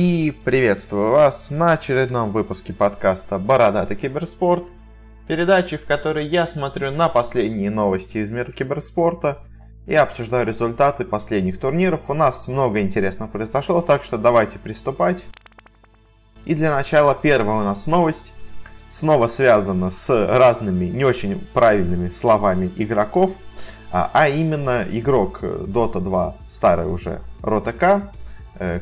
И приветствую вас на очередном выпуске подкаста «Бородатый киберспорт», передачи, в которой я смотрю на последние новости из мира киберспорта и обсуждаю результаты последних турниров. У нас много интересного произошло, так что давайте приступать. И для начала первая у нас новость. Снова связана с разными не очень правильными словами игроков, а, а именно игрок Dota 2, старый уже РОТК, Э,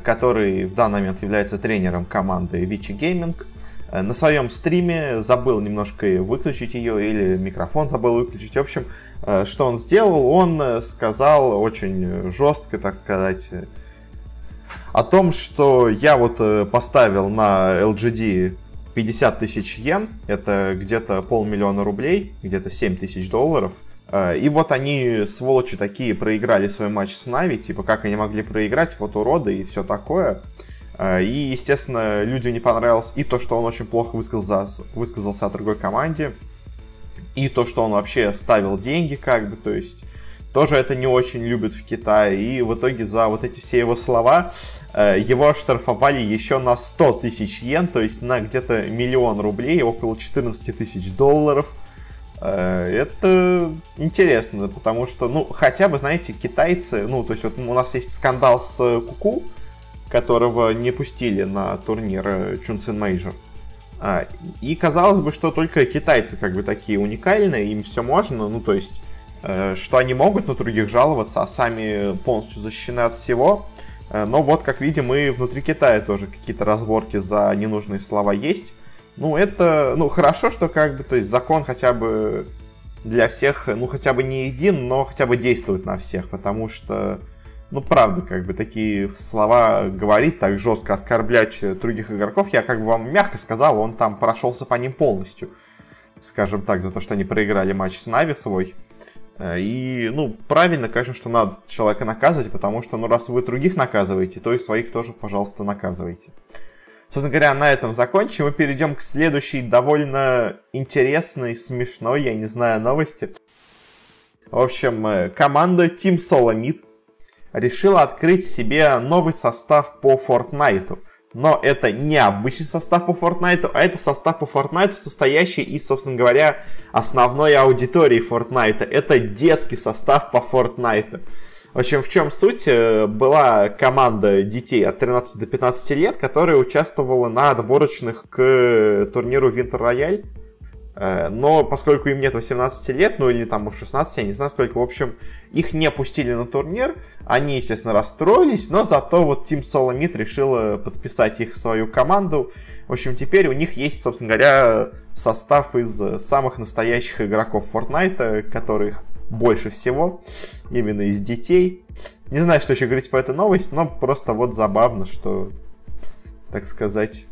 который в данный момент является тренером команды Vici Gaming, э, на своем стриме забыл немножко выключить ее или микрофон забыл выключить. В общем, э, что он сделал? Он сказал очень жестко, так сказать, о том, что я вот поставил на LGD 50 тысяч йен, это где-то полмиллиона рублей, где-то 7 тысяч долларов – Э, и вот они, сволочи такие, проиграли свой матч с Нави, типа, как они могли проиграть, вот уроды и все такое. Э, и, естественно, людям не понравилось и то, что он очень плохо высказался, высказался о другой команде, и то, что он вообще ставил деньги, как бы, то есть тоже это не очень любят в Китае. И в итоге за вот эти все его слова э, его оштрафовали еще на 100 тысяч йен, то есть на где-то миллион рублей, около 14 тысяч долларов – Э, это интересно, потому что, ну, хотя бы, знаете, китайцы, ну, то есть вот у нас есть скандал с Куку, которого не пустили на турнир Чунцин Major. А, и казалось бы, что только китайцы как бы такие уникальные, им все можно, ну, то есть, э, что они могут на других жаловаться, а сами полностью защищены от всего. Э, но вот, как видим, и внутри Китая тоже какие-то разборки за ненужные слова есть. Ну, это, ну, хорошо, что как бы, то есть закон хотя бы для всех, ну, хотя бы не един, но хотя бы действует на всех, потому что, ну, правда, как бы такие слова говорить, так жестко оскорблять других игроков, я как бы вам мягко сказал, он там прошелся по ним полностью, скажем так, за то, что они проиграли матч с Нави свой. И, ну, правильно, конечно, что надо человека наказывать, потому что, ну, раз вы других наказываете, то и своих тоже, пожалуйста, наказывайте. Собственно говоря, на этом закончим и перейдем к следующей довольно интересной, смешной, я не знаю, новости. В общем, э, команда Team Solomid решила открыть себе новый состав по Fortnite. Но это не обычный состав по Fortnite, а это состав по Fortnite, состоящий из, собственно говоря, основной аудитории Fortnite. Это детский состав по Fortnite. В общем, в чем суть? Э, была команда детей от 13 до 15 лет, которая участвовала на отборочных к турниру Winter Royale. Э, но поскольку им нет 18 лет, ну или там 16, я не знаю сколько, в общем, их не пустили на турнир. Они, естественно, расстроились, но зато вот Team Solomid решила подписать их в свою команду. В общем, теперь у них есть, собственно говоря, состав из самых настоящих игроков Fortnite, которых больше всего, именно из детей. Не знаю, что еще говорить по этой новости, но просто вот забавно, что, так сказать,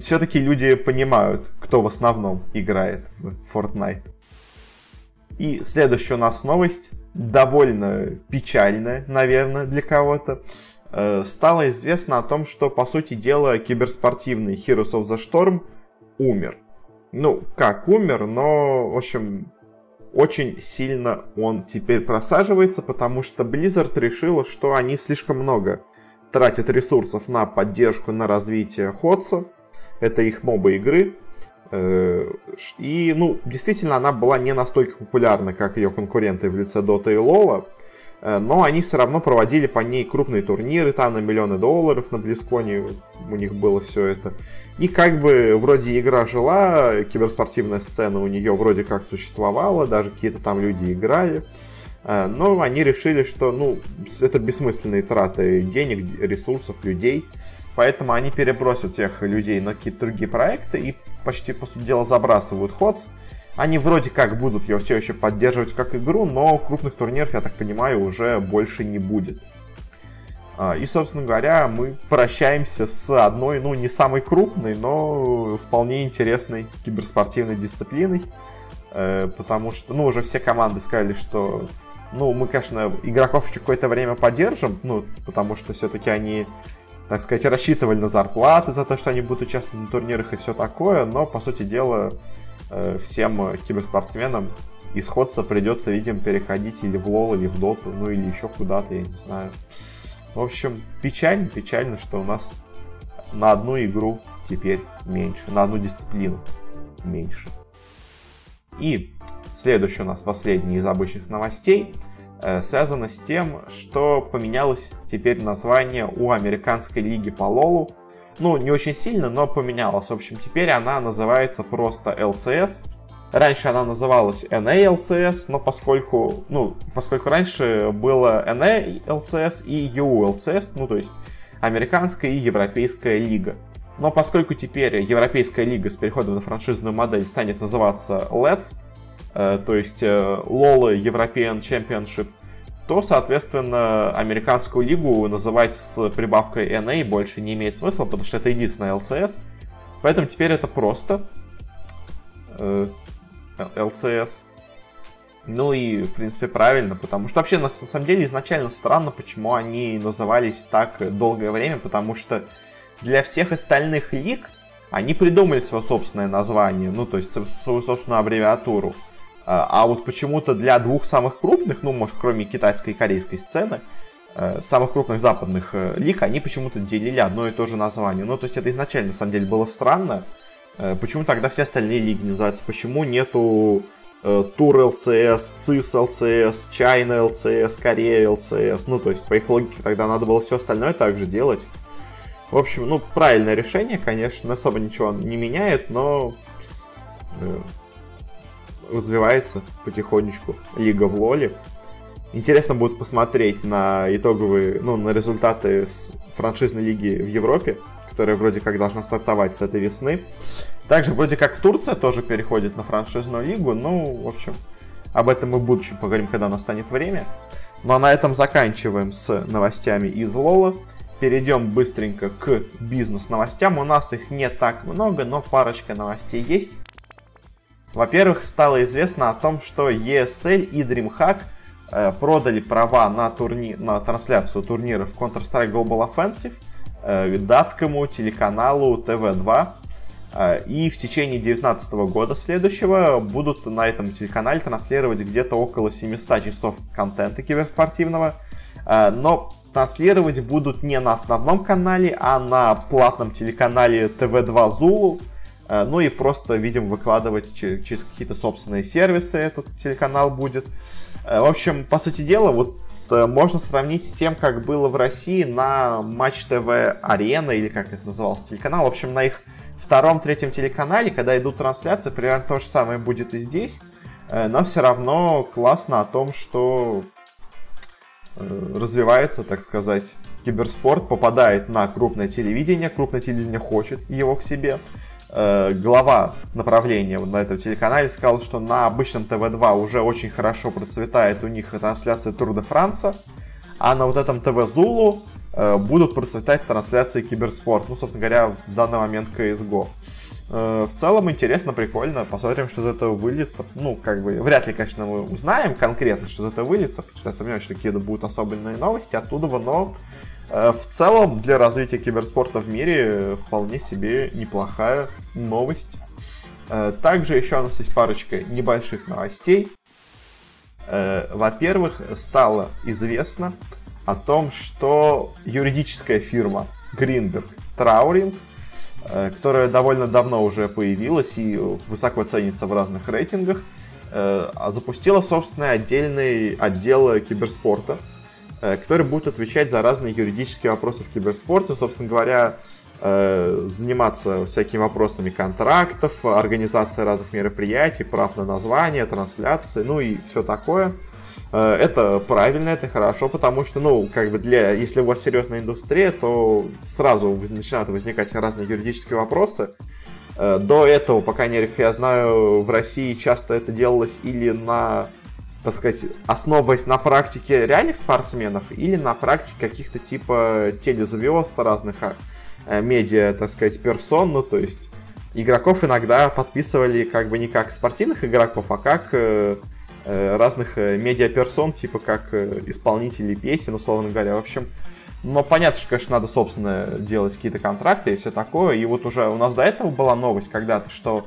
все-таки люди понимают, кто в основном играет в Fortnite. И следующая у нас новость, довольно печальная, наверное, для кого-то. Э, стало известно о том, что, по сути дела, киберспортивный Heroes of the Storm умер. Ну, как умер, но, в общем, очень сильно он теперь просаживается, потому что Blizzard решила, что они слишком много тратят ресурсов на поддержку, на развитие Ходса. Это их моба игры. Э, и, ну, действительно, она была не настолько популярна, как ее конкуренты в лице Dota и LoL. Э, но они все равно проводили по ней крупные турниры, там на миллионы долларов на Близконе у них было все это. И как бы вроде игра жила, киберспортивная сцена у нее вроде как существовала, даже какие-то там люди играли. Э, но они решили, что ну, это бессмысленные траты денег, ресурсов, людей. Поэтому они перебросят всех людей на какие-то другие проекты и почти, по сути дела, забрасывают ходс. Они вроде как будут ее все еще поддерживать как игру, но крупных турниров, я так понимаю, уже больше не будет. А, и, собственно говоря, мы прощаемся с одной, ну, не самой крупной, но вполне интересной киберспортивной дисциплиной. Э, потому что, ну, уже все команды сказали, что, ну, мы, конечно, игроков еще какое-то время поддержим, ну, потому что все-таки они, так сказать, рассчитывали на зарплаты за то, что они будут участвовать на турнирах и все такое, но, по сути дела, всем киберспортсменам исходца придется, видимо, переходить или в лол, или в доту, ну или еще куда-то, я не знаю. В общем, печально, печально, что у нас на одну игру теперь меньше, на одну дисциплину меньше. И следующий у нас последний из обычных новостей э, связано с тем, что поменялось теперь название у американской лиги по Лолу. Ну, не очень сильно, но поменялось. В общем, теперь она называется просто LCS. Раньше она называлась NALCS, но поскольку, ну, поскольку раньше было NALCS и ULCS, ну, то есть американская и европейская лига. Но поскольку теперь Европейская лига с переходом на франшизную модель станет называться LEDS, э, то есть LOL European Championship, то, соответственно, американскую лигу называть с прибавкой NA больше не имеет смысла, потому что это единственная LCS. Поэтому теперь это просто э, LCS. Ну и, в принципе, правильно, потому что вообще, на самом деле, изначально странно, почему они назывались так долгое время, потому что для всех остальных лиг они придумали свое собственное название, ну, то есть свою собственную аббревиатуру. А, а вот почему-то для двух самых крупных, ну, может, кроме китайской и корейской сцены, э, самых крупных западных э, лиг, они почему-то делили одно и то же название. Ну, то есть это изначально, на самом деле, было странно. Э, почему тогда все остальные лиги называются? Почему нету Тур ЛЦС, ЦИС ЛЦС, Чайна ЛЦС, Корея ЛЦС? Ну, то есть, по их логике, тогда надо было все остальное также делать. В общем, ну, правильное решение, конечно, особо ничего не меняет, но развивается потихонечку Лига в Лоле. Интересно будет посмотреть на итоговые, ну, на результаты с франшизной лиги в Европе, которая вроде как должна стартовать с этой весны. Также вроде как Турция тоже переходит на франшизную лигу, ну, в общем, об этом мы в будущем поговорим, когда настанет время. Ну а на этом заканчиваем с новостями из Лола перейдем быстренько к бизнес-новостям. У нас их не так много, но парочка новостей есть. Во-первых, стало известно о том, что ESL и DreamHack э, продали права на, турни... на трансляцию турниров Counter-Strike Global Offensive э, датскому телеканалу TV2. Э, и в течение 2019 года следующего будут на этом телеканале транслировать где-то около 700 часов контента киберспортивного. Но транслировать будут не на основном канале, а на платном телеканале TV2 Zulu. Э, ну и просто, видим, выкладывать через какие-то собственные сервисы этот телеканал будет. Э, в общем, по сути дела, вот э, можно сравнить с тем, как было в России на Матч ТВ Арена, или как это назывался телеканал. В общем, на их втором-третьем телеканале, когда идут трансляции, примерно то же самое будет и здесь. Но все равно классно о том, что развивается, так сказать, киберспорт, попадает на крупное телевидение, крупное телевидение хочет его к себе. Э, глава направления на этом телеканале сказал, что на обычном ТВ-2 уже очень хорошо процветает у них трансляция Тур де Франса, а на вот этом ТВ Зулу э, будут процветать трансляции киберспорт, ну, собственно говоря, в данный момент CSGO. Э, в целом интересно, прикольно. Посмотрим, что из этого выльется. Ну, как бы, вряд ли, конечно, мы узнаем конкретно, что из этого выльется, потому что я сомневаюсь, что какие-то будут особенные новости оттуда, но в целом для развития киберспорта в мире вполне себе неплохая новость. Э, также еще у нас есть парочка небольших новостей. Во-первых, стало известно о том, что юридическая фирма Greenberg Trauring Э, которая довольно давно уже появилась и высоко ценится в разных рейтингах, э, запустила собственный отдельный отдел киберспорта, э, который будет отвечать за разные юридические вопросы в киберспорте. Собственно говоря, заниматься всякими вопросами контрактов, организации разных мероприятий, прав на название, трансляции, ну и все такое. Э, это правильно, это хорошо, потому что, ну, как бы для, если у вас серьезная индустрия, то сразу начинают возникать разные юридические вопросы. Э, до этого, по крайней мере, я знаю, в России часто это делалось или на, так сказать, основываясь на практике реальных спортсменов, или на практике каких-то типа телезвезд, разных э, медиа, так сказать, персон, ну, то есть игроков иногда подписывали как бы не как спортивных игроков, а как Э, разных э, медиаперсон, типа как э, исполнители песен, условно говоря. В общем, но понятно, что, конечно, надо, собственно, делать какие-то контракты и все такое. И вот уже у нас до этого была новость когда-то, что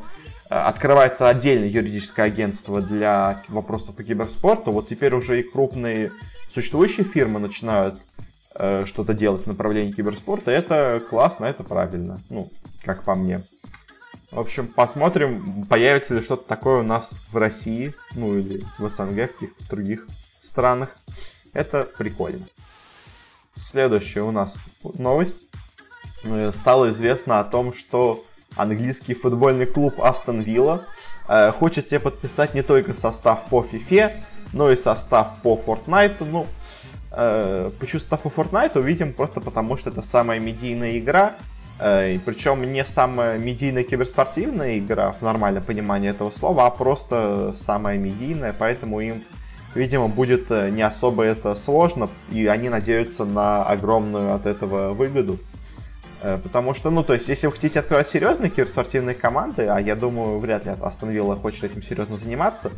открывается отдельное юридическое агентство для вопросов по киберспорту. Вот теперь уже и крупные существующие фирмы начинают э, что-то делать в направлении киберспорта, это классно, это правильно. Ну, как по мне. В общем, посмотрим, появится ли что-то такое у нас в России, ну или в СНГ, в каких-то других странах. Это прикольно. Следующая у нас новость. Э, стало известно о том, что английский футбольный клуб Астон Вилла э, хочет себе подписать не только состав по FIFA, но и состав по Fortnite. Ну, э, почему состав по Fortnite увидим просто потому, что это самая медийная игра, э, причем не самая медийная киберспортивная игра в нормальном понимании этого слова, а просто самая медийная, поэтому им, видимо, будет э, не особо это сложно, и они надеются на огромную от этого выгоду. Э, потому что, ну, то есть, если вы хотите открывать серьезные киберспортивные команды, а я думаю, вряд ли Астон Вилла хочет этим серьезно заниматься,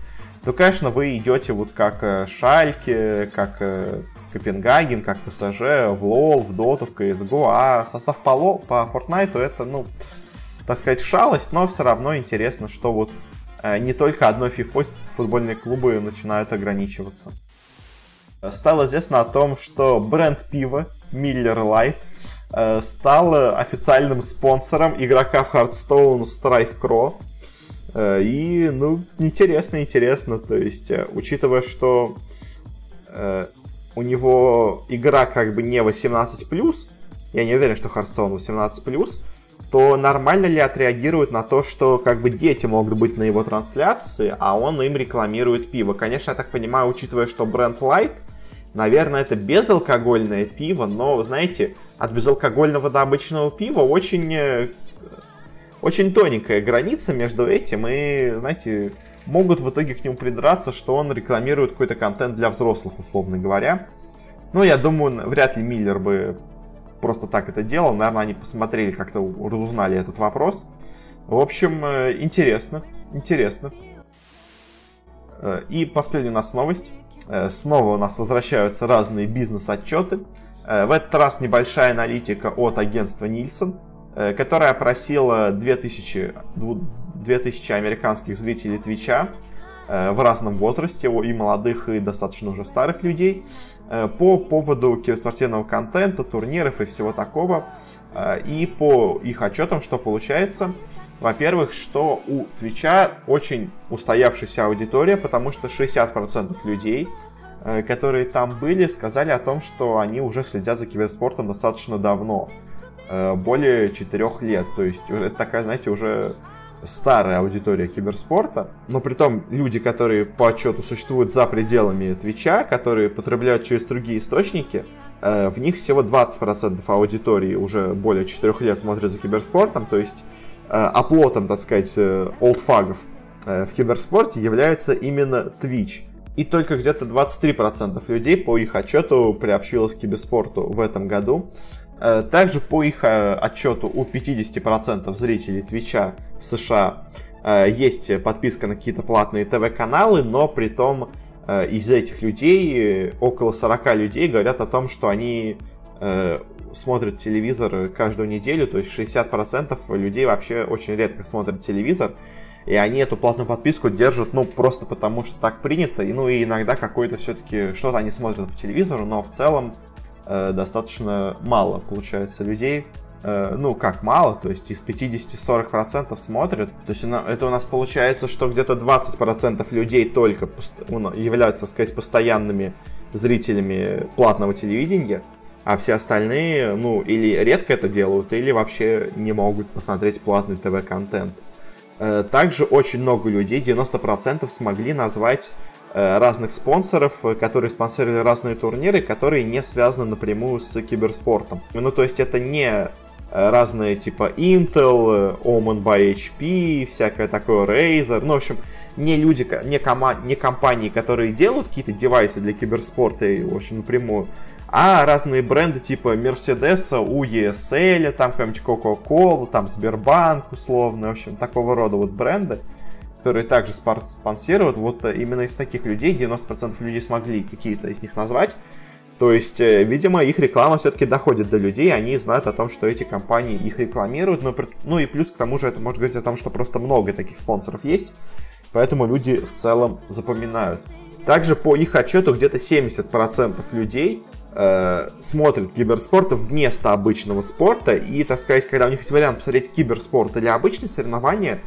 то, конечно, вы идете вот как э, Шальки, как э, Копенгаген, как ПСЖ, в ЛОЛ, в Доту, в CSGO, а состав по, Ло, по Fortnite это, ну, так сказать, шалость, но все равно интересно, что вот не только одной FIFA футбольные клубы начинают ограничиваться. Стало известно о том, что бренд пива Miller Lite Э, стал официальным спонсором игрока в Hearthstone Strife Crow. Э, и, ну, интересно, интересно. То есть, э, учитывая, что у него игра как бы не 18+, я не уверен, что Hearthstone 18+, то нормально ли отреагирует на то, что как бы дети могут быть на его трансляции, а он им рекламирует пиво. Конечно, я так понимаю, учитывая, что бренд Light, наверное, это безалкогольное пиво, но, знаете, от безалкогольного до обычного пива очень, э, очень тоненькая граница между этим, и, знаете, могут в итоге к нему придраться, что он рекламирует какой-то контент для взрослых, условно говоря. Но я думаю, вряд ли Миллер бы просто так это делал. Наверное, они посмотрели, как-то разузнали этот вопрос. В общем, э, интересно, интересно. Э, и последняя у нас новость. Снова у нас возвращаются разные бизнес-отчеты. Э, в этот раз небольшая аналитика от агентства Нильсон, э, которая опросила 2000, 2000 американских зрителей Твича э, в разном возрасте, и молодых, и достаточно уже старых людей, по поводу киберспортивного контента, турниров и всего такого. И по их отчетам, что получается, во-первых, что у Твича очень устоявшаяся аудитория, потому что 60% людей которые там были, сказали о том, что они уже следят за киберспортом достаточно давно. Э, более 4 лет. То есть это такая, знаете, уже старая аудитория киберспорта. Но при том люди, которые по отчету существуют за пределами Твича, которые потребляют через другие источники, э, в них всего 20% аудитории уже более 4 лет смотрят за киберспортом. То есть оплотом, так сказать, олдфагов в киберспорте является именно Twitch и только где-то 23% людей по их отчету приобщилось к киберспорту в этом году. Э, также по их э, отчету у 50% зрителей Твича в США э, есть подписка на какие-то платные ТВ-каналы, но при том из этих людей около 40 людей говорят о том, что они смотрят телевизор каждую неделю, то есть 60% людей вообще очень редко смотрят телевизор. И они эту платную подписку держат, ну, просто потому что так принято. И, ну, и иногда какое-то все-таки что-то они смотрят по телевизору, но в целом э, достаточно мало, получается, людей. Э, ну, как мало, то есть из 50-40% смотрят. То есть это у нас получается, что где-то 20% людей только являются, так сказать, постоянными зрителями платного телевидения а все остальные, ну, или редко это делают, или вообще не могут посмотреть платный ТВ-контент. Э, также очень много людей, 90% смогли назвать э, разных спонсоров, э, которые спонсировали разные турниры, которые не связаны напрямую с киберспортом. Ну, то есть это не разные типа Intel, Omen by HP, всякое такое, Razer, ну, в общем, не люди, не, кома не компании, которые делают какие-то девайсы для киберспорта, и, в общем, напрямую, а разные бренды типа Mercedes, у ESL, там какая-нибудь Coca-Cola, там Сбербанк условно, в общем, такого рода вот бренды, которые также спонсируют. Вот э, именно из таких людей 90% людей смогли какие-то из них назвать. То есть, э, видимо, их реклама все-таки доходит до людей, они знают о том, что эти компании их рекламируют. Но, ну и плюс к тому же это может говорить о том, что просто много таких спонсоров есть, поэтому люди в целом запоминают. Также по их отчету где-то 70% людей э, смотрят киберспорт вместо обычного спорта, и, так сказать, когда у них есть вариант посмотреть киберспорт или обычные соревнования,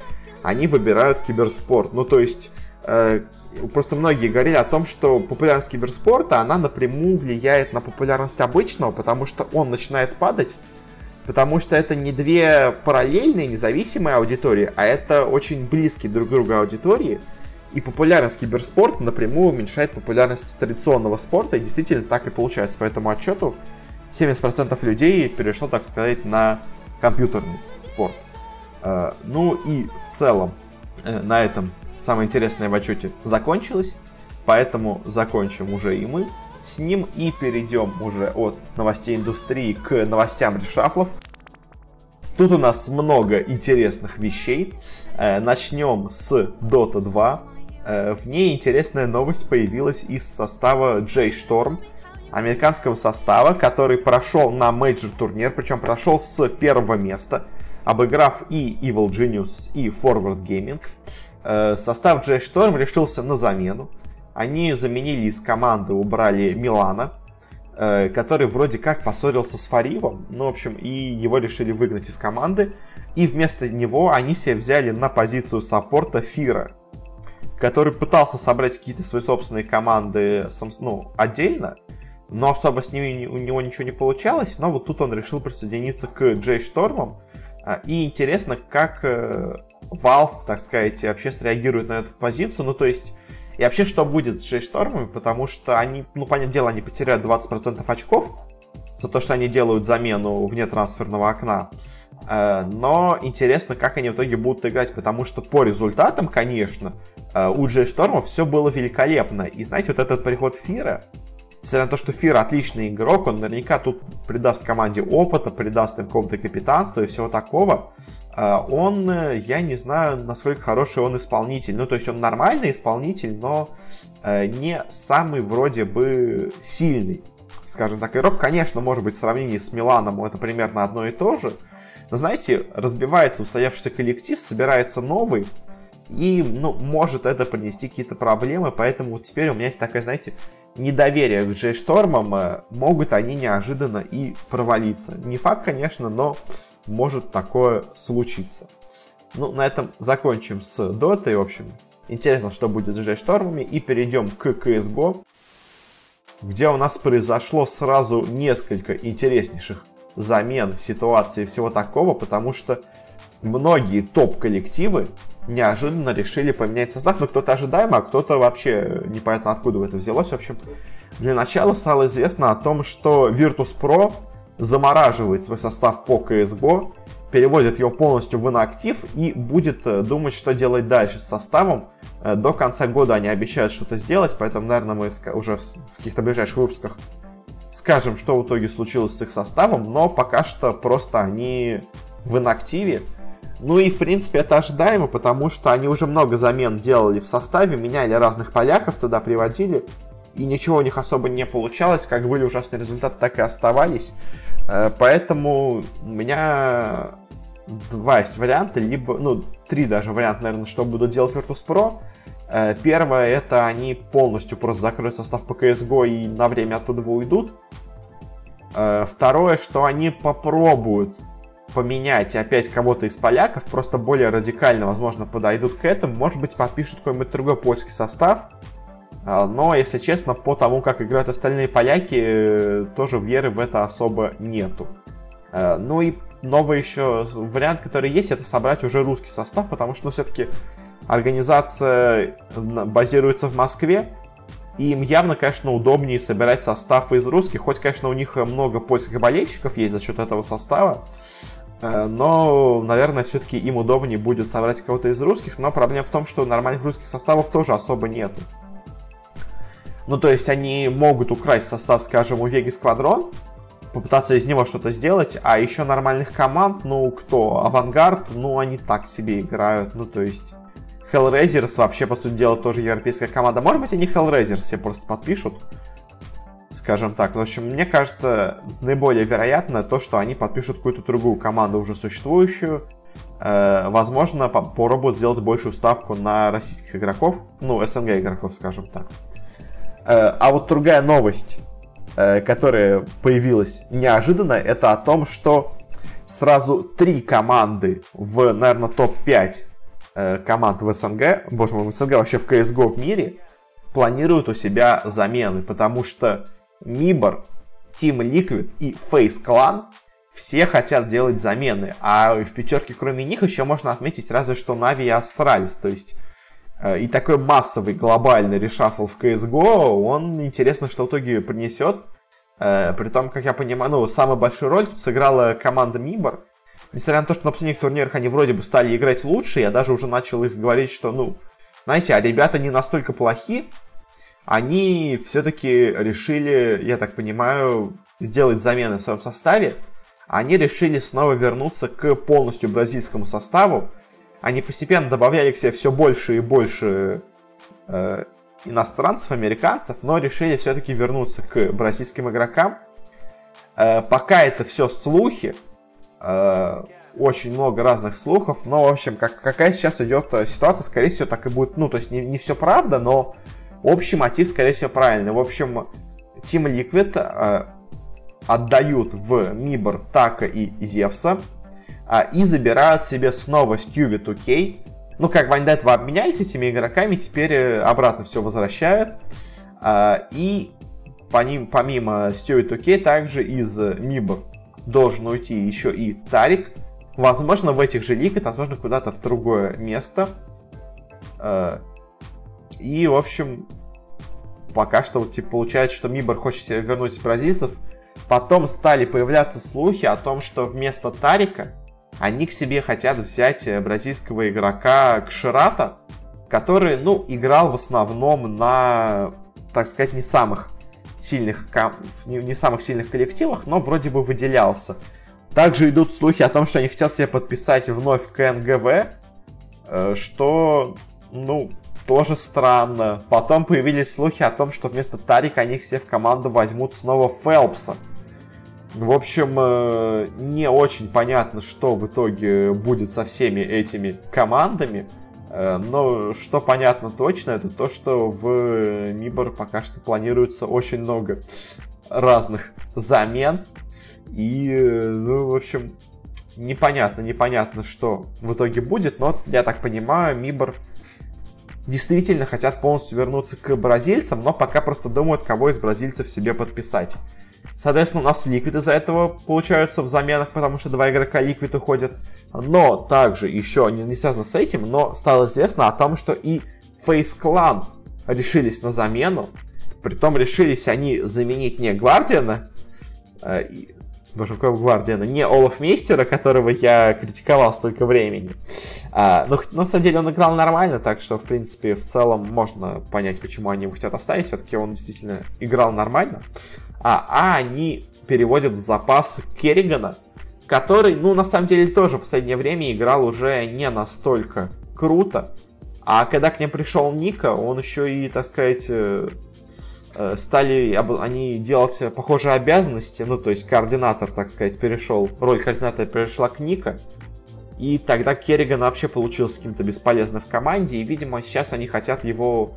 они выбирают киберспорт. Ну, то есть, э, просто многие говорили о том, что популярность киберспорта, она напрямую влияет на популярность обычного, потому что он начинает падать, потому что это не две параллельные независимые аудитории, а это очень близкие друг к другу аудитории, и популярность киберспорта напрямую уменьшает популярность традиционного спорта, и действительно так и получается. По этому отчету 70% людей перешло, так сказать, на компьютерный спорт. Э, ну и в целом э, на этом самое интересное в отчете закончилось, поэтому закончим уже и мы с ним и перейдем уже от новостей индустрии к новостям reshuffle ов. Тут у нас много интересных вещей. Э, начнем с Dota 2. Э, в ней интересная новость появилась из состава J-Storm, американского состава, который прошел на мейджор турнир, причем прошел с первого места, обыграв и Evil Genius, и Forward Gaming. Э, состав J-Storm решился на замену. Они заменили из команды, убрали Милана, э, который вроде как поссорился с Фаривом, ну, в общем, и его решили выгнать из команды. И вместо него они себе взяли на позицию саппорта Фира, который пытался собрать какие-то свои собственные команды ну, отдельно, но особо с ними у него ничего не получалось, но вот тут он решил присоединиться к Джей Штормам. А, и интересно, как э, Valve, так сказать, вообще среагирует на эту позицию. Ну, то есть, и вообще, что будет с Джей Штормами, потому что они, ну, понятное дело, они потеряют 20% очков за то, что они делают замену вне трансферного окна. Э, но интересно, как они в итоге будут играть, потому что по результатам, конечно, э, у Джей Шторма все было великолепно. И знаете, вот этот приход Фира, несмотря на то, что Фир отличный игрок, он наверняка тут придаст команде опыта, придаст им какого-то капитанства и всего такого. Э, он, я не знаю, насколько хороший он исполнитель. Ну, то есть он нормальный исполнитель, но не самый вроде бы сильный. Скажем так, игрок, конечно, может быть в сравнении с Миланом это примерно одно и то же, но знаете, разбивается устоявшийся коллектив, собирается новый, и, ну, может это принести какие-то проблемы, поэтому теперь у меня есть такая, знаете, недоверие к Джей Штормам, э, могут они неожиданно и провалиться. Не факт, конечно, но может такое случиться. Ну, на этом закончим с Дотой, в общем. Интересно, что будет с Джей Штормами, и перейдем к CSGO, где у нас произошло сразу несколько интереснейших замен, ситуации и всего такого, потому что многие топ-коллективы неожиданно решили поменять состав, но кто-то ожидаемо, а кто-то вообще непонятно откуда это взялось. В общем, для начала стало известно о том, что Virtus.pro замораживает свой состав по CSGO, переводит его полностью в инактив и будет э, думать, что делать дальше с составом. Э, до конца года они обещают что-то сделать, поэтому, наверное, мы уже в каких-то ближайших выпусках скажем, что в итоге случилось с их составом, но пока что просто они в инактиве. Ну и, в принципе, это ожидаемо, потому что они уже много замен делали в составе, меняли разных поляков, туда приводили, и ничего у них особо не получалось, как были ужасные результаты, так и оставались. Э, поэтому у меня два есть варианта, либо, ну, три даже варианта, наверное, что будут делать Virtus.pro. Э, первое, это они полностью просто закроют состав по CSGO и на время оттуда уйдут. Э, второе, что они попробуют поменять опять кого-то из поляков, просто более радикально, возможно, подойдут к этому. Может быть, подпишут какой-нибудь другой польский состав. Э, но, если честно, по тому, как играют остальные поляки, тоже веры в это особо нету. Ну и новый еще вариант, который есть, это собрать уже русский состав, потому что, ну, все-таки Организация базируется в Москве, и им явно, конечно, удобнее собирать состав из русских, хоть, конечно, у них много польских болельщиков есть за счет этого состава, э, но, наверное, все-таки им удобнее будет собрать кого-то из русских, но проблема в том, что нормальных русских составов тоже особо нету. Ну, то есть они могут украсть состав, скажем, у Веги Сквадрон, попытаться из него что-то сделать, а еще нормальных команд, ну, кто? Авангард, ну, они так себе играют, ну, то есть... Hellraisers вообще, по сути дела, тоже европейская команда. Может быть, они Hellraisers все просто подпишут. Скажем так. В общем, мне кажется, наиболее вероятно то, что они подпишут какую-то другую команду, уже существующую. Э, возможно, попробуют сделать большую ставку на российских игроков. Ну, СНГ игроков, скажем так. Э, а вот другая новость э, которая появилась неожиданно, это о том, что сразу три команды в, наверное, топ-5 э, команд в СНГ, боже мой, в СНГ вообще в CSGO в мире, планируют у себя замены, потому что MIBR, Team Liquid и FaZe Clan все хотят делать замены, а в пятерке кроме них еще можно отметить разве что Na'Vi и Astralis, то есть э, и такой массовый глобальный решафл в CSGO, он интересно, что в итоге принесет. Э, при том, как я понимаю, ну, самую большую роль сыграла команда Мибор. Несмотря на то, что на последних турнирах они вроде бы стали играть лучше, я даже уже начал их говорить, что, ну, знаете, а ребята не настолько плохи, они все-таки решили, я так понимаю, сделать замены в своем составе. Они решили снова вернуться к полностью бразильскому составу. Они постепенно добавляли к себе все больше и больше э, иностранцев, американцев, но решили все-таки вернуться к бразильским игрокам. Э, пока это все слухи, э, очень много разных слухов, но, в общем, как, какая сейчас идет э, ситуация, скорее всего, так и будет, ну, то есть не, не все правда, но общий мотив, скорее всего, правильный. В общем, Team Liquid э, отдают в Мибор Така и Зевса э, и забирают себе снова Стюви 2K. Ну, как бы они до этого обменялись этими игроками, теперь э, обратно все возвращают. И помимо, помимо Стюви 2K также из Мибор должен уйти еще и Тарик. Возможно, в этих же лигах, возможно, куда-то в другое место. Э, и, в общем, пока что вот, типа, получается, что Мибор хочет себе вернуть бразильцев. Потом стали появляться слухи о том, что вместо Тарика они к себе хотят взять бразильского игрока Кширата, который, ну, играл в основном на, так сказать, не самых сильных, не самых сильных коллективах, но вроде бы выделялся. Также идут слухи о том, что они хотят себе подписать вновь КНГВ, э, что, ну, тоже странно. Потом появились слухи о том, что вместо Тарика они все в команду возьмут снова Фелпса. В общем, э, не очень понятно, что в итоге будет со всеми этими командами. Э, но что понятно точно, это то, что в Мибор пока что планируется очень много разных замен. И, ну, в общем, непонятно, непонятно, что в итоге будет. Но, я так понимаю, Мибор действительно хотят полностью вернуться к бразильцам, но пока просто думают, кого из бразильцев себе подписать. Соответственно, у нас Liquid из-за этого получаются в заменах, потому что два игрока Liquid уходят. Но также еще не, не связано с этим, но стало известно о том, что и Face Clan решились на замену. Притом решились они заменить не Гвардиана, э, боже, какого Гвардиана, не Олаф Мейстера, которого я критиковал столько времени. А, но, но, на самом деле, он играл нормально, так что, в принципе, в целом можно понять, почему они его хотят оставить. Все-таки он действительно играл нормально. А, а они переводят в запас Керригана, который, ну, на самом деле, тоже в последнее время играл уже не настолько круто. А когда к ним пришел Ника, он еще и, так сказать, э, Э, стали они делать похожие обязанности, ну, то есть координатор, так сказать, перешел, роль координатора перешла к Ника, и тогда Керриган вообще получился каким-то бесполезным в команде, и, видимо, сейчас они хотят его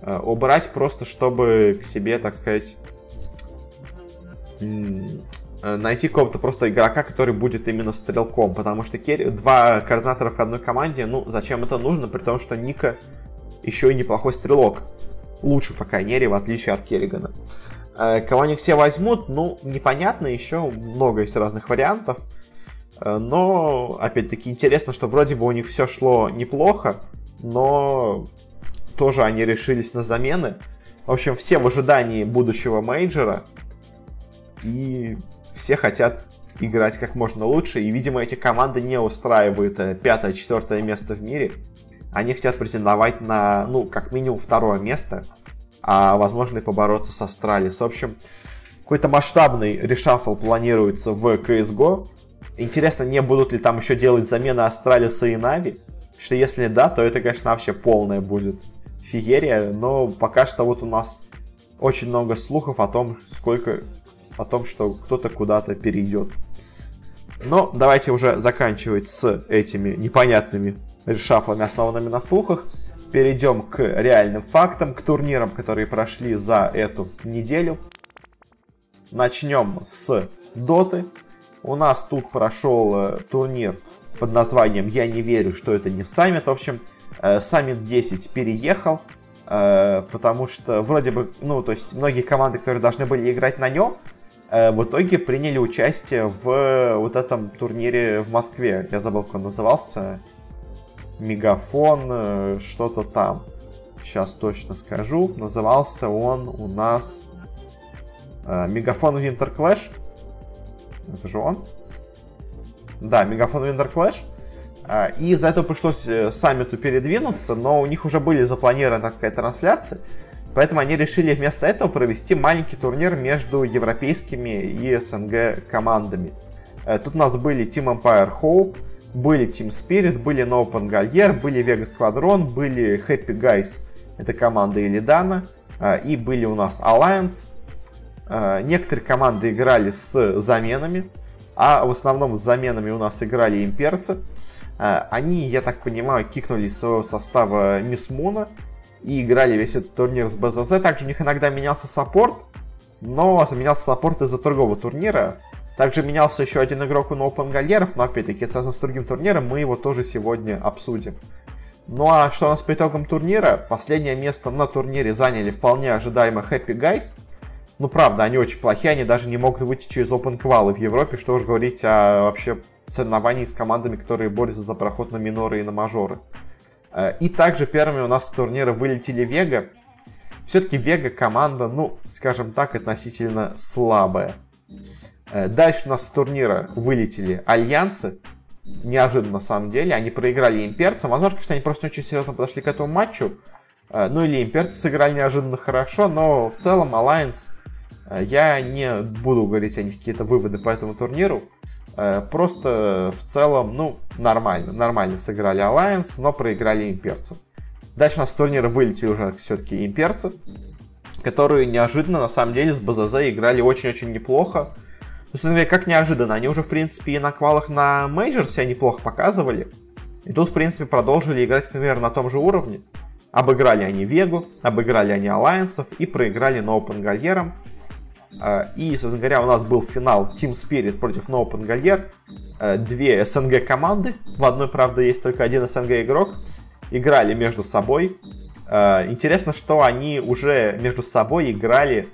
э, убрать просто, чтобы к себе, так сказать, найти какого-то просто игрока, который будет именно стрелком, потому что Керри... два координатора в одной команде, ну, зачем это нужно, при том, что Ника еще и неплохой стрелок лучше, по крайней мере, в отличие от Керригана. Э, кого они все возьмут, ну, непонятно, еще много есть разных вариантов. Э, но, опять-таки, интересно, что вроде бы у них все шло неплохо, но тоже они решились на замены. В общем, все в ожидании будущего мейджора. И все хотят играть как можно лучше. И, видимо, эти команды не устраивают э, пятое-четвертое место в мире. Они хотят претендовать на, ну, как минимум второе место, а возможно и побороться с Astralis. В общем, какой-то масштабный reshuffle планируется в CSGO. Интересно, не будут ли там еще делать замены Астралиса и Нави? Что если да, то это, конечно, вообще полная будет фигерия. Но пока что вот у нас очень много слухов о том, сколько о том, что кто-то куда-то перейдет. Но давайте уже заканчивать с этими непонятными решафлами, основанными на слухах. Перейдем к реальным фактам, к турнирам, которые прошли за эту неделю. начнем с Доты. У нас тут прошел э, турнир под названием «Я не верю, что это не саммит». В общем, э, саммит 10 переехал, э, потому что вроде бы, ну, то есть многие команды, которые должны были играть на нем, в итоге приняли участие в вот этом турнире в Москве. Я забыл, как он назывался. Мегафон, э, что-то там. Сейчас точно скажу. Назывался он у нас э, Мегафон Winter Clash. Это же он? Да, Мегафон Winter Clash. Э, и из-за этого пришлось э, саммиту передвинуться, но у них уже были запланированы, так сказать, трансляции. Поэтому они решили вместо этого провести маленький турнир между европейскими и СНГ командами. Тут у нас были Team Empire Hope, были Team Spirit, были No Open Gallier, были Vega Squadron, были Happy Guys это команда Илидана, а, и были у нас Alliance. А, некоторые команды играли с заменами, а в основном с заменами у нас играли имперцы. Они, я так понимаю, кикнули из своего состава Мисс Муна и играли весь этот турнир с БЗЗ. Также у них иногда менялся саппорт, но менялся саппорт из-за другого турнира. Также менялся еще один игрок у No Pangolier ов, но опять-таки это связано с другим турниром, мы его тоже сегодня обсудим. Ну а что у нас по итогам турнира? Последнее место на турнире заняли вполне ожидаемо Happy Guys. Ну правда, они очень плохие, они даже не могут выйти через Open квалы в Европе, что уж говорить о вообще соревновании с командами, которые борются за проход на миноры и на мажоры. Э, и также первыми у нас с турнира вылетели Вега. Все-таки Вега команда, ну, скажем так, относительно слабая. Э, дальше у нас с турнира вылетели Альянсы неожиданно на самом деле. Они проиграли имперцам. Возможно, конечно, они просто очень серьезно подошли к этому матчу. Э, ну или имперцы сыграли неожиданно хорошо, но в целом Alliance я не буду говорить о них какие-то выводы по этому турниру. Просто в целом, ну, нормально. Нормально сыграли Alliance, но проиграли имперцам. Дальше у нас с турнира вылетели уже все-таки имперцы, которые неожиданно, на самом деле, с БЗЗ играли очень-очень неплохо. Ну, смотри, как неожиданно. Они уже, в принципе, и на квалах на мейджор себя неплохо показывали. И тут, в принципе, продолжили играть примерно на том же уровне. Обыграли они Вегу, обыграли они Alliance 'ов и проиграли No Pangolier ом. И, собственно говоря, у нас был финал Team Spirit против No Pangolier. Две СНГ команды. В одной, правда, есть только один СНГ игрок. Играли между собой. Интересно, что они уже между собой играли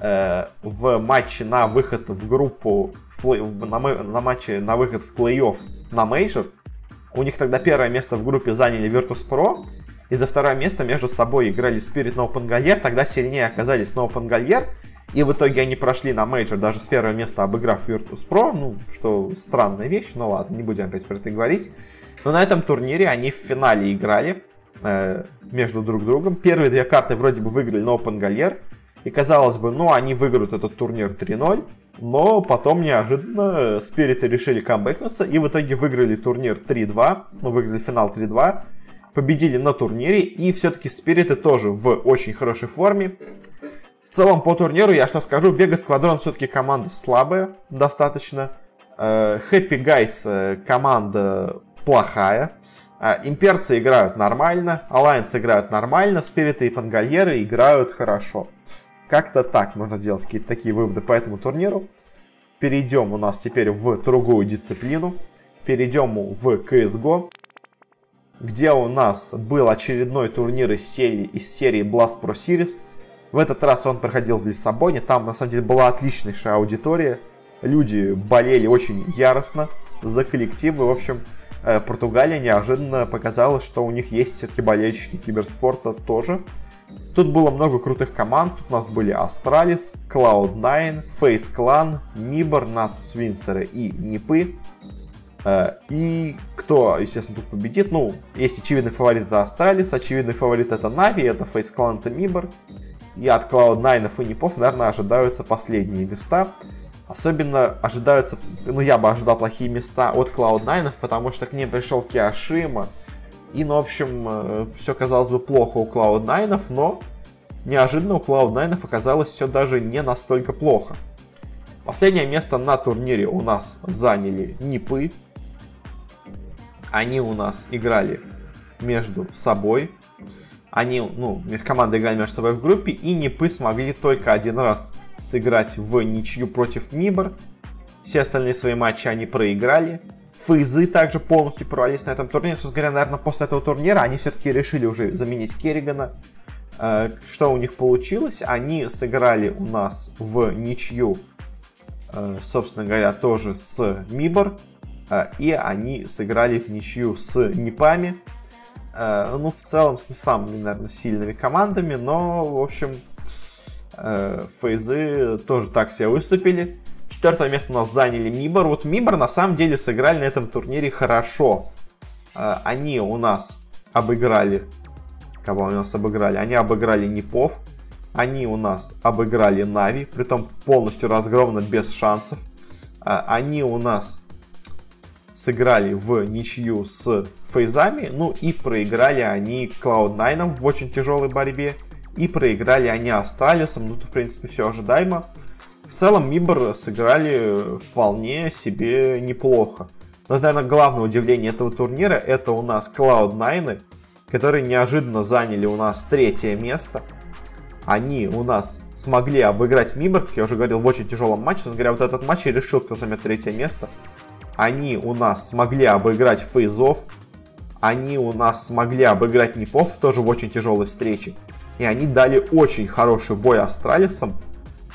э, в матче на выход в группу, в плей, в, на, на матче на выход в плей-офф на мейджор, у них тогда первое место в группе заняли Virtus.pro, и за второе место между собой играли Spirit и No Pangolier, тогда сильнее оказались No Pangolier, и в итоге они прошли на мейджор даже с первого места, обыграв Virtus.pro, ну, что странная вещь, но ладно, не будем опять про это говорить. Но на этом турнире они в финале играли э, между друг другом. Первые две карты вроде бы выиграли на Open Gallier, и казалось бы, ну, они выиграют этот турнир 3-0, но потом неожиданно Спириты решили камбэкнуться и в итоге выиграли турнир 3-2, ну, выиграли финал 3-2, победили на турнире, и все-таки Спириты тоже в очень хорошей форме. В целом по турниру я что скажу, Вега Сквадрон все-таки команда слабая достаточно. Э, Happy Guys э, команда плохая. Э, имперцы играют нормально, Alliance играют нормально, Спириты и Пангальеры играют хорошо. Как-то так можно делать какие-то такие выводы по этому турниру. Перейдем у нас теперь в другую дисциплину. Перейдем в CSGO, где у нас был очередной турнир из серии, из серии Blast Pro Series. В этот раз он проходил в Лиссабоне. Там, на самом деле, была отличнейшая аудитория. Люди болели очень яростно за коллективы. В общем, э, Португалия неожиданно показала, что у них есть все-таки болельщики киберспорта тоже. Тут было много крутых команд. Тут у нас были Astralis, Cloud9, Face Clan, Nibor, Natus Винсеры и Нипы. Э, и кто, естественно, тут победит? Ну, есть очевидный фаворит это Astralis, очевидный фаворит это Navi, это Face Clan, это Nibor. И от Cloud9 и Нипов, наверное, ожидаются последние места. Особенно ожидаются, ну я бы ожидал плохие места от Cloud9, потому что к ним пришел Киашима, и, ну, в общем, э, все казалось бы плохо у Cloud9, но неожиданно у Cloud9 оказалось все даже не настолько плохо. Последнее место на турнире у нас заняли Нипы. Они у нас играли между собой. Они, ну, команды играли между собой в группе, и Нипы смогли только один раз сыграть в ничью против Мибор. Все остальные свои матчи они проиграли. Фейзы также полностью провалились на этом турнире. Собственно говоря, наверное, после этого турнира они все-таки решили уже заменить Керригана. Э, что у них получилось? Они сыграли у нас в ничью, э, собственно говоря, тоже с Мибор. Э, и они сыграли в ничью с Непами. Ну, в целом, с не самыми, наверное, сильными командами. Но, в общем, Фейзы тоже так себя выступили. Четвертое место у нас заняли Мибор. Вот Мибор на самом деле сыграли на этом турнире хорошо. Они у нас обыграли кого у нас обыграли. Они обыграли Непов, они у нас обыграли Нави, притом полностью разгромно, без шансов. Они у нас сыграли в ничью с Фейзами, ну и проиграли они Cloud9 в очень тяжелой борьбе. И проиграли они Астралисом, ну, в принципе, все ожидаемо. В целом, Мибор сыграли вполне себе неплохо. Но, наверное, главное удивление этого турнира это у нас Cloud9, которые неожиданно заняли у нас третье место. Они у нас смогли обыграть Мибор, как я уже говорил, в очень тяжелом матче. Собственно говоря, вот этот матч и решил, кто займет третье место. Они у нас смогли обыграть FaZe ов. Они у нас смогли обыграть NiP ов, тоже в очень тяжелой встрече. И они дали очень хороший бой Astralis ам.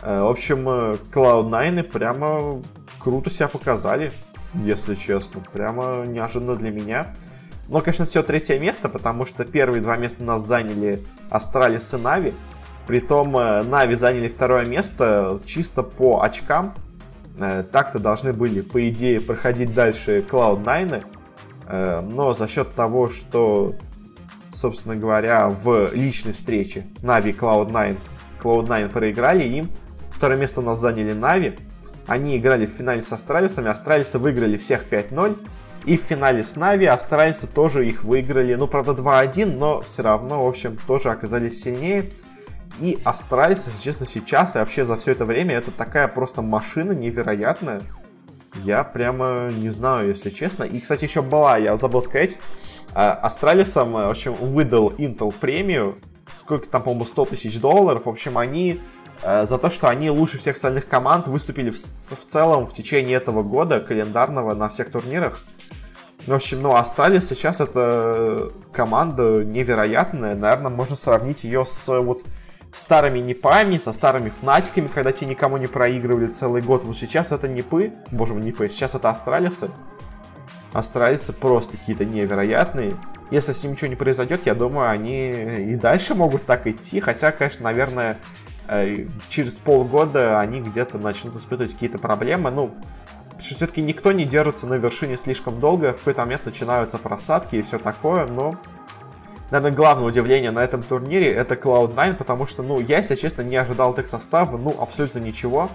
Э, в общем, Cloud9 прямо круто себя показали, если честно. Прямо неожиданно для меня. Но, конечно, все третье место, потому что первые два места нас заняли Astralis и Na'Vi. Притом э, Na'Vi заняли второе место чисто по очкам. Э, так-то должны были, по идее, проходить дальше Cloud9. Э, но за счет того, что, собственно говоря, в личной встрече и Cloud9, Cloud9 проиграли им. Второе место у нас заняли Нави. Они играли в финале с Астралисами. Астралисы выиграли всех 5-0. И в финале с Нави австралийцы тоже их выиграли. Ну, правда, 2-1, но все равно, в общем, тоже оказались сильнее. И австралийцы, если честно, сейчас и вообще за все это время, это такая просто машина невероятная. Я прямо не знаю, если честно. И, кстати, еще была, я забыл сказать, а, Астралисам, в общем, выдал Intel премию. Сколько там, по-моему, 100 тысяч долларов. В общем, они э, за то, что они лучше всех остальных команд выступили в, в целом в течение этого года календарного на всех турнирах. В общем, ну, Астралия сейчас это команда невероятная. Наверное, можно сравнить ее с вот старыми непами, со старыми фнатиками, когда те никому не проигрывали целый год. Вот сейчас это непы, боже мой, непы, сейчас это астралисы. Астралисы просто какие-то невероятные. Если с ним ничего не произойдет, я думаю, они и дальше могут так идти. Хотя, конечно, наверное, э, через полгода они где-то начнут испытывать какие-то проблемы. Ну, все-таки никто не держится на вершине слишком долго, в какой-то момент начинаются просадки и все такое, но... Наверное, главное удивление на этом турнире это Cloud9, потому что, ну, я, если честно, не ожидал от их состава, ну, абсолютно ничего.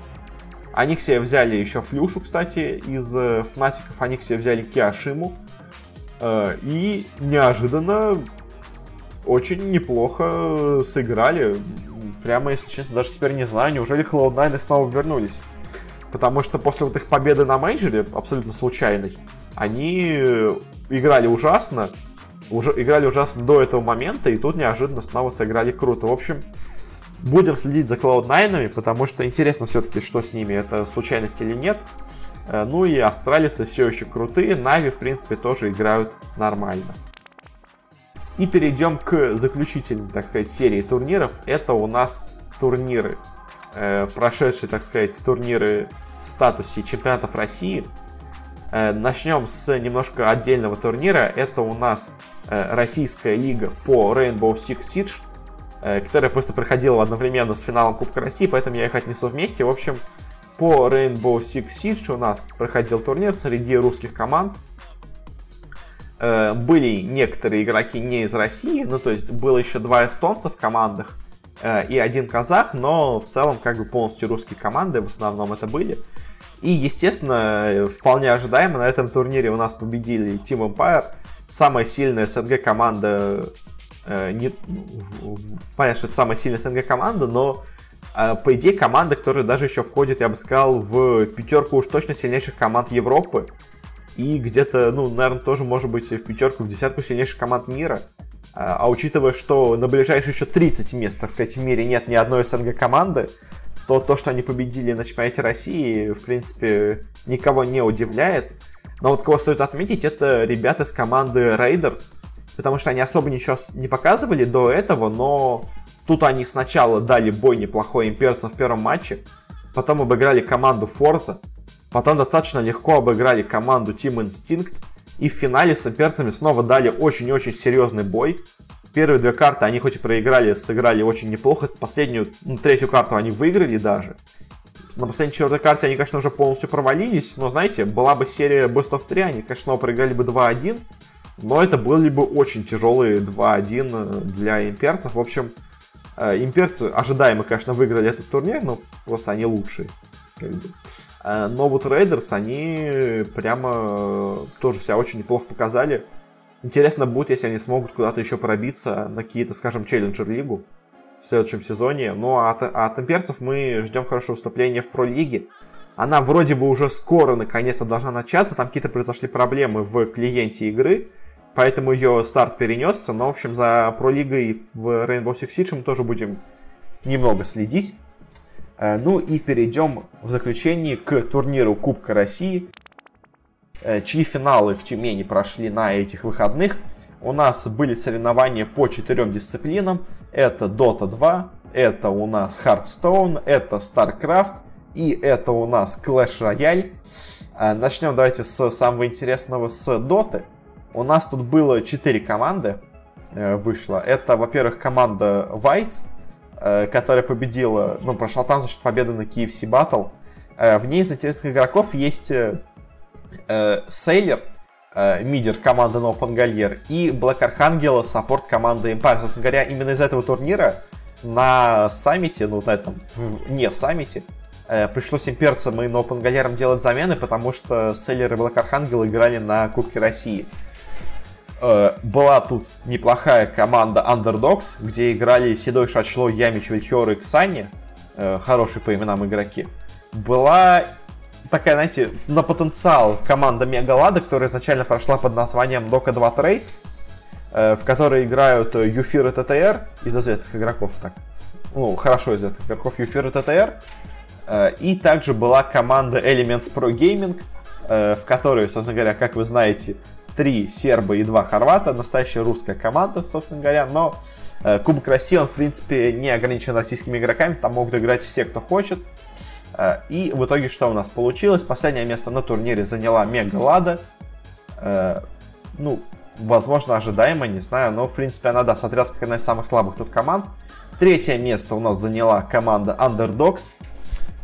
Они к себе взяли еще Флюшу, кстати, из э, Фнатиков, они к себе взяли Киашиму. Э, и неожиданно очень неплохо сыграли. Прямо, если честно, даже теперь не знаю, неужели Cloud9 снова вернулись. Потому что после вот их победы на мейджоре, абсолютно случайной, они э, играли ужасно, уже играли ужасно до этого момента, и тут неожиданно снова сыграли круто. В общем, будем следить за Cloud9, потому что интересно все-таки, что с ними, это случайность или нет. Э, ну и Астралисы все еще крутые, Нави, в принципе, тоже играют нормально. И перейдем к заключительной, так сказать, серии турниров. Это у нас турниры, э, прошедшие, так сказать, турниры в статусе чемпионатов России. Э, начнем с немножко отдельного турнира. Это у нас э, российская лига по Rainbow Six Siege, э, которая просто проходила одновременно с финалом Кубка России, поэтому я их отнесу вместе. В общем, по Rainbow Six Siege у нас проходил турнир среди русских команд. Были некоторые игроки не из России, ну то есть было еще два эстонца в командах, и один казах, но в целом как бы полностью русские команды, в основном это были. И, естественно, вполне ожидаемо на этом турнире у нас победили Team Empire, самая сильная СНГ команда. Э, не, в, в, понятно, что это самая сильная СНГ команда, но э, по идее команда, которая даже еще входит, я бы сказал, в пятерку уж точно сильнейших команд Европы. И где-то, ну, наверное, тоже может быть в пятерку, в десятку сильнейших команд мира. А, а учитывая, что на ближайшие еще 30 мест, так сказать, в мире нет ни одной СНГ команды, то, то, что они победили на чемпионате России, в принципе, никого не удивляет. Но вот кого стоит отметить, это ребята с команды Raiders, потому что они особо ничего не показывали до этого, но тут они сначала дали бой неплохой имперцам в первом матче, потом обыграли команду Forza, потом достаточно легко обыграли команду Team Instinct, и в финале с имперцами снова дали очень-очень серьезный бой. Первые две карты они хоть и проиграли, сыграли очень неплохо. Последнюю, ну, третью карту они выиграли даже. На последней четвертой карте они, конечно, уже полностью провалились, но, знаете, была бы серия Best of 3, они, конечно, проиграли бы 2-1, но это были бы очень тяжелые 2-1 для имперцев. В общем, э, имперцы ожидаемо, конечно, выиграли этот турнир, но просто они лучшие. Как бы. Э, но вот Рейдерс, они прямо тоже себя очень неплохо показали. Интересно будет, если они смогут куда-то еще пробиться на какие-то, скажем, челленджер-лигу в следующем сезоне. Ну а от, от имперцев мы ждем хорошего выступления в пролиге. Она вроде бы уже скоро наконец-то должна начаться. Там какие-то произошли проблемы в клиенте игры. Поэтому ее старт перенесся. Но, в общем, за пролигой в Rainbow Six Siege мы тоже будем немного следить. Э, ну и перейдем в заключение к турниру Кубка России, чьи финалы в Тюмени прошли на этих выходных. У нас были соревнования по четырем дисциплинам. Это Dota 2, это у нас Hearthstone, это StarCraft и это у нас Clash Royale. Э, начнем давайте с самого интересного, с Dota. У нас тут было 4 команды вышло. Это, во-первых, команда Whites, Э, которая победила, ну, прошла там за счет победы на KFC Battle. Э, в ней из интересных игроков есть э, Сейлер, мидер команды Pangolier, и Black Archangel, саппорт команды Empire. Собственно говоря, именно из этого турнира на саммите, ну, на этом, не саммите, пришлось имперцам и Pangolier делать замены, потому что Сейлер и Black Archangel играли на Кубке России. Э, была тут неплохая команда Underdogs, где играли Седой Шачло, Ямич, Вильхер и Ксани. Э, хорошие по именам игроки. Была такая, знаете, на потенциал команда Мегалада, которая изначально прошла под названием Дока 2 Трейд, э, в которой играют Юфир и ТТР из известных игроков, так, ну, хорошо известных игроков Юфир и ТТР. И также была команда Elements Pro Gaming, в которой, собственно говоря, как вы знаете, три серба и два хорвата, настоящая русская команда, собственно говоря, но э, Кубок России, он, в принципе, не ограничен российскими игроками, там могут играть все, кто хочет. Э, и в итоге что у нас получилось? Последнее место на турнире заняла Мега Лада. Э, ну, возможно, ожидаемо, не знаю, но, в принципе, она, да, смотрелась как одна из самых слабых тут команд. Третье место у нас заняла команда Underdogs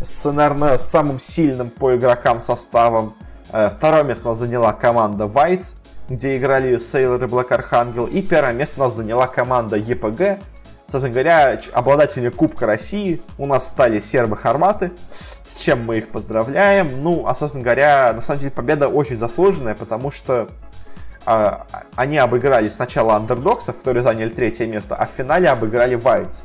с, наверное, самым сильным по игрокам составом. Э, второе место у нас заняла команда Whites где играли Сейлор и Black Archangel. И первое место у нас заняла команда ЕПГ. Собственно говоря, обладатели Кубка России у нас стали сербы-хорваты, с чем мы их поздравляем. Ну, а, собственно говоря, на самом деле победа очень заслуженная, потому что а, они обыграли сначала андердоксов, которые заняли третье место, а в финале обыграли Вайтс.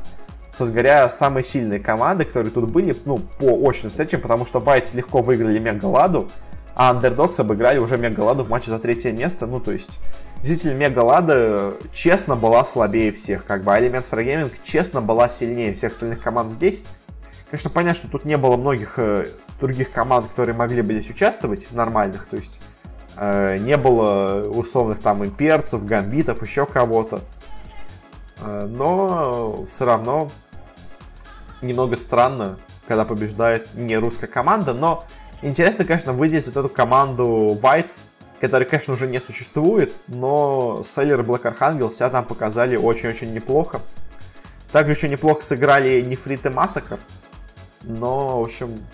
Собственно говоря, самые сильные команды, которые тут были, ну, по очным встречам, потому что Вайтс легко выиграли Мегаладу, а Underdogs обыграли уже Мегаладу в матче за третье место. Ну, то есть, действительно, Мегалада честно была слабее всех. Как бы Elements for Gaming честно была сильнее всех остальных команд здесь. Конечно, понятно, что тут не было многих э, других команд, которые могли бы здесь участвовать, нормальных. То есть, э, не было условных там имперцев, гамбитов, еще кого-то. Э, но все равно немного странно, когда побеждает не русская команда, но Интересно, конечно, выделить вот эту команду Whites, которая, конечно, уже не существует, но Селлер и Archangel себя там показали очень-очень неплохо. Также еще неплохо сыграли Нефрит и Массакр. Но, в общем,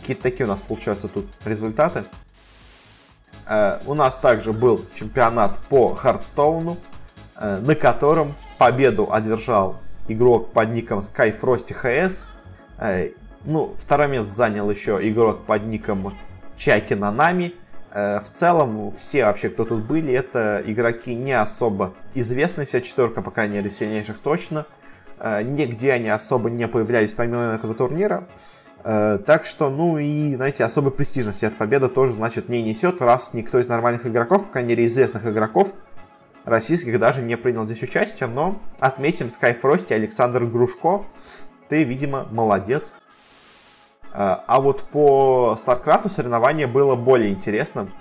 какие-то такие у нас получаются тут результаты. Э, у нас также был чемпионат по Хардстоуну, э, на котором победу одержал игрок под ником Skyfrosty HS. Э, ну, второе место занял еще игрок под ником Чаки Нанами. Э, в целом, все вообще, кто тут были, это игроки не особо известные, вся четверка, по крайней мере, сильнейших точно. Э, нигде они особо не появлялись помимо этого турнира. Э, так что, ну и, знаете, особой престижности эта победа тоже, значит, не несет, раз никто из нормальных игроков, по крайней мере, известных игроков, российских даже не принял здесь участие, но отметим Skyfrost и Александр Грушко, ты, видимо, молодец. А, а вот по StarCraft соревнование было более интересным.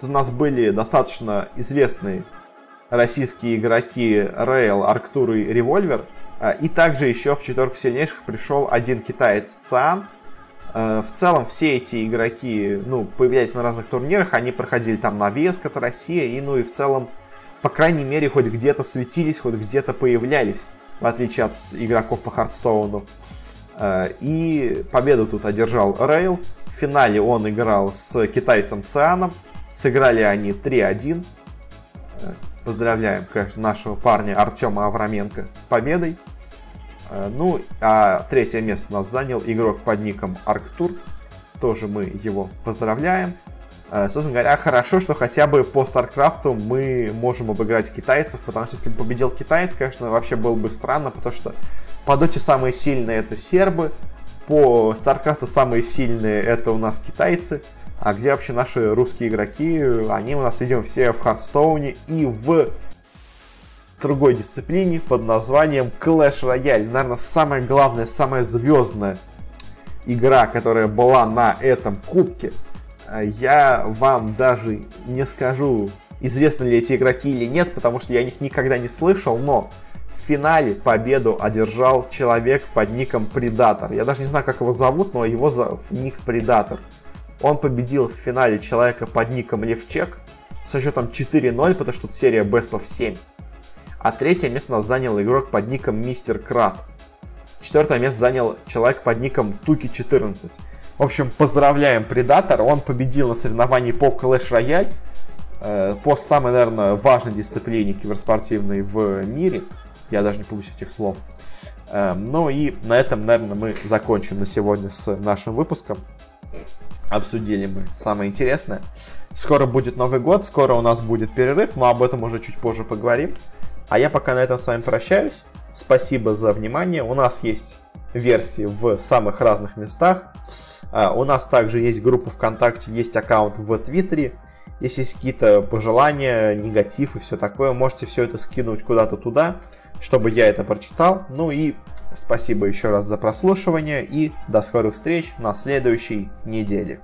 Тут у нас были достаточно известные российские игроки Rail, Арктур и Revolver. А, и также еще в четверку сильнейших пришел один китаец Циан. А, в целом все эти игроки ну, появлялись на разных турнирах, они проходили там на Веск от России, и ну и в целом, по крайней мере, хоть где-то светились, хоть где-то появлялись, в отличие от игроков по Хардстоуну. А, и победу тут одержал Рейл. В финале он играл с китайцем Цианом. Сыграли они 3-1. Поздравляем, конечно, нашего парня Артема Авраменко с победой. Э, ну, а третье место у нас занял игрок под ником Арктур. Тоже мы его поздравляем. Э, собственно говоря, хорошо, что хотя бы по Старкрафту мы можем обыграть китайцев, потому что если бы победил китаец, конечно, вообще было бы странно, потому что по доте самые сильные это сербы, по Старкрафту самые сильные это у нас китайцы, а где вообще наши русские игроки? Они у нас, видимо, все в Хардстоуне и в другой дисциплине под названием Clash Royale. Наверное, самая главная, самая звездная игра, которая была на этом кубке. Я вам даже не скажу, известны ли эти игроки или нет, потому что я о них никогда не слышал, но в финале победу одержал человек под ником Предатор. Я даже не знаю, как его зовут, но его зовут ник Предатор. Он победил в финале человека под ником Левчек со счетом 4-0, потому что тут серия Best of 7. А третье место у нас занял игрок под ником Мистер Крат. Четвертое место занял человек под ником Туки14. В общем, поздравляем Предатор. Он победил на соревновании по Clash Royale. Э, по самой, наверное, важной дисциплине киберспортивной в мире. Я даже не помню этих слов. Э, ну и на этом, наверное, мы закончим на сегодня с нашим выпуском обсудили мы самое интересное. Скоро будет Новый год, скоро у нас будет перерыв, но об этом уже чуть позже поговорим. А я пока на этом с вами прощаюсь. Спасибо за внимание. У нас есть версии в самых разных местах. А, у нас также есть группа ВКонтакте, есть аккаунт в Твиттере. Если есть какие-то пожелания, негатив и все такое, можете все это скинуть куда-то туда, чтобы я это прочитал. Ну и Спасибо еще раз за прослушивание и до скорых встреч на следующей неделе.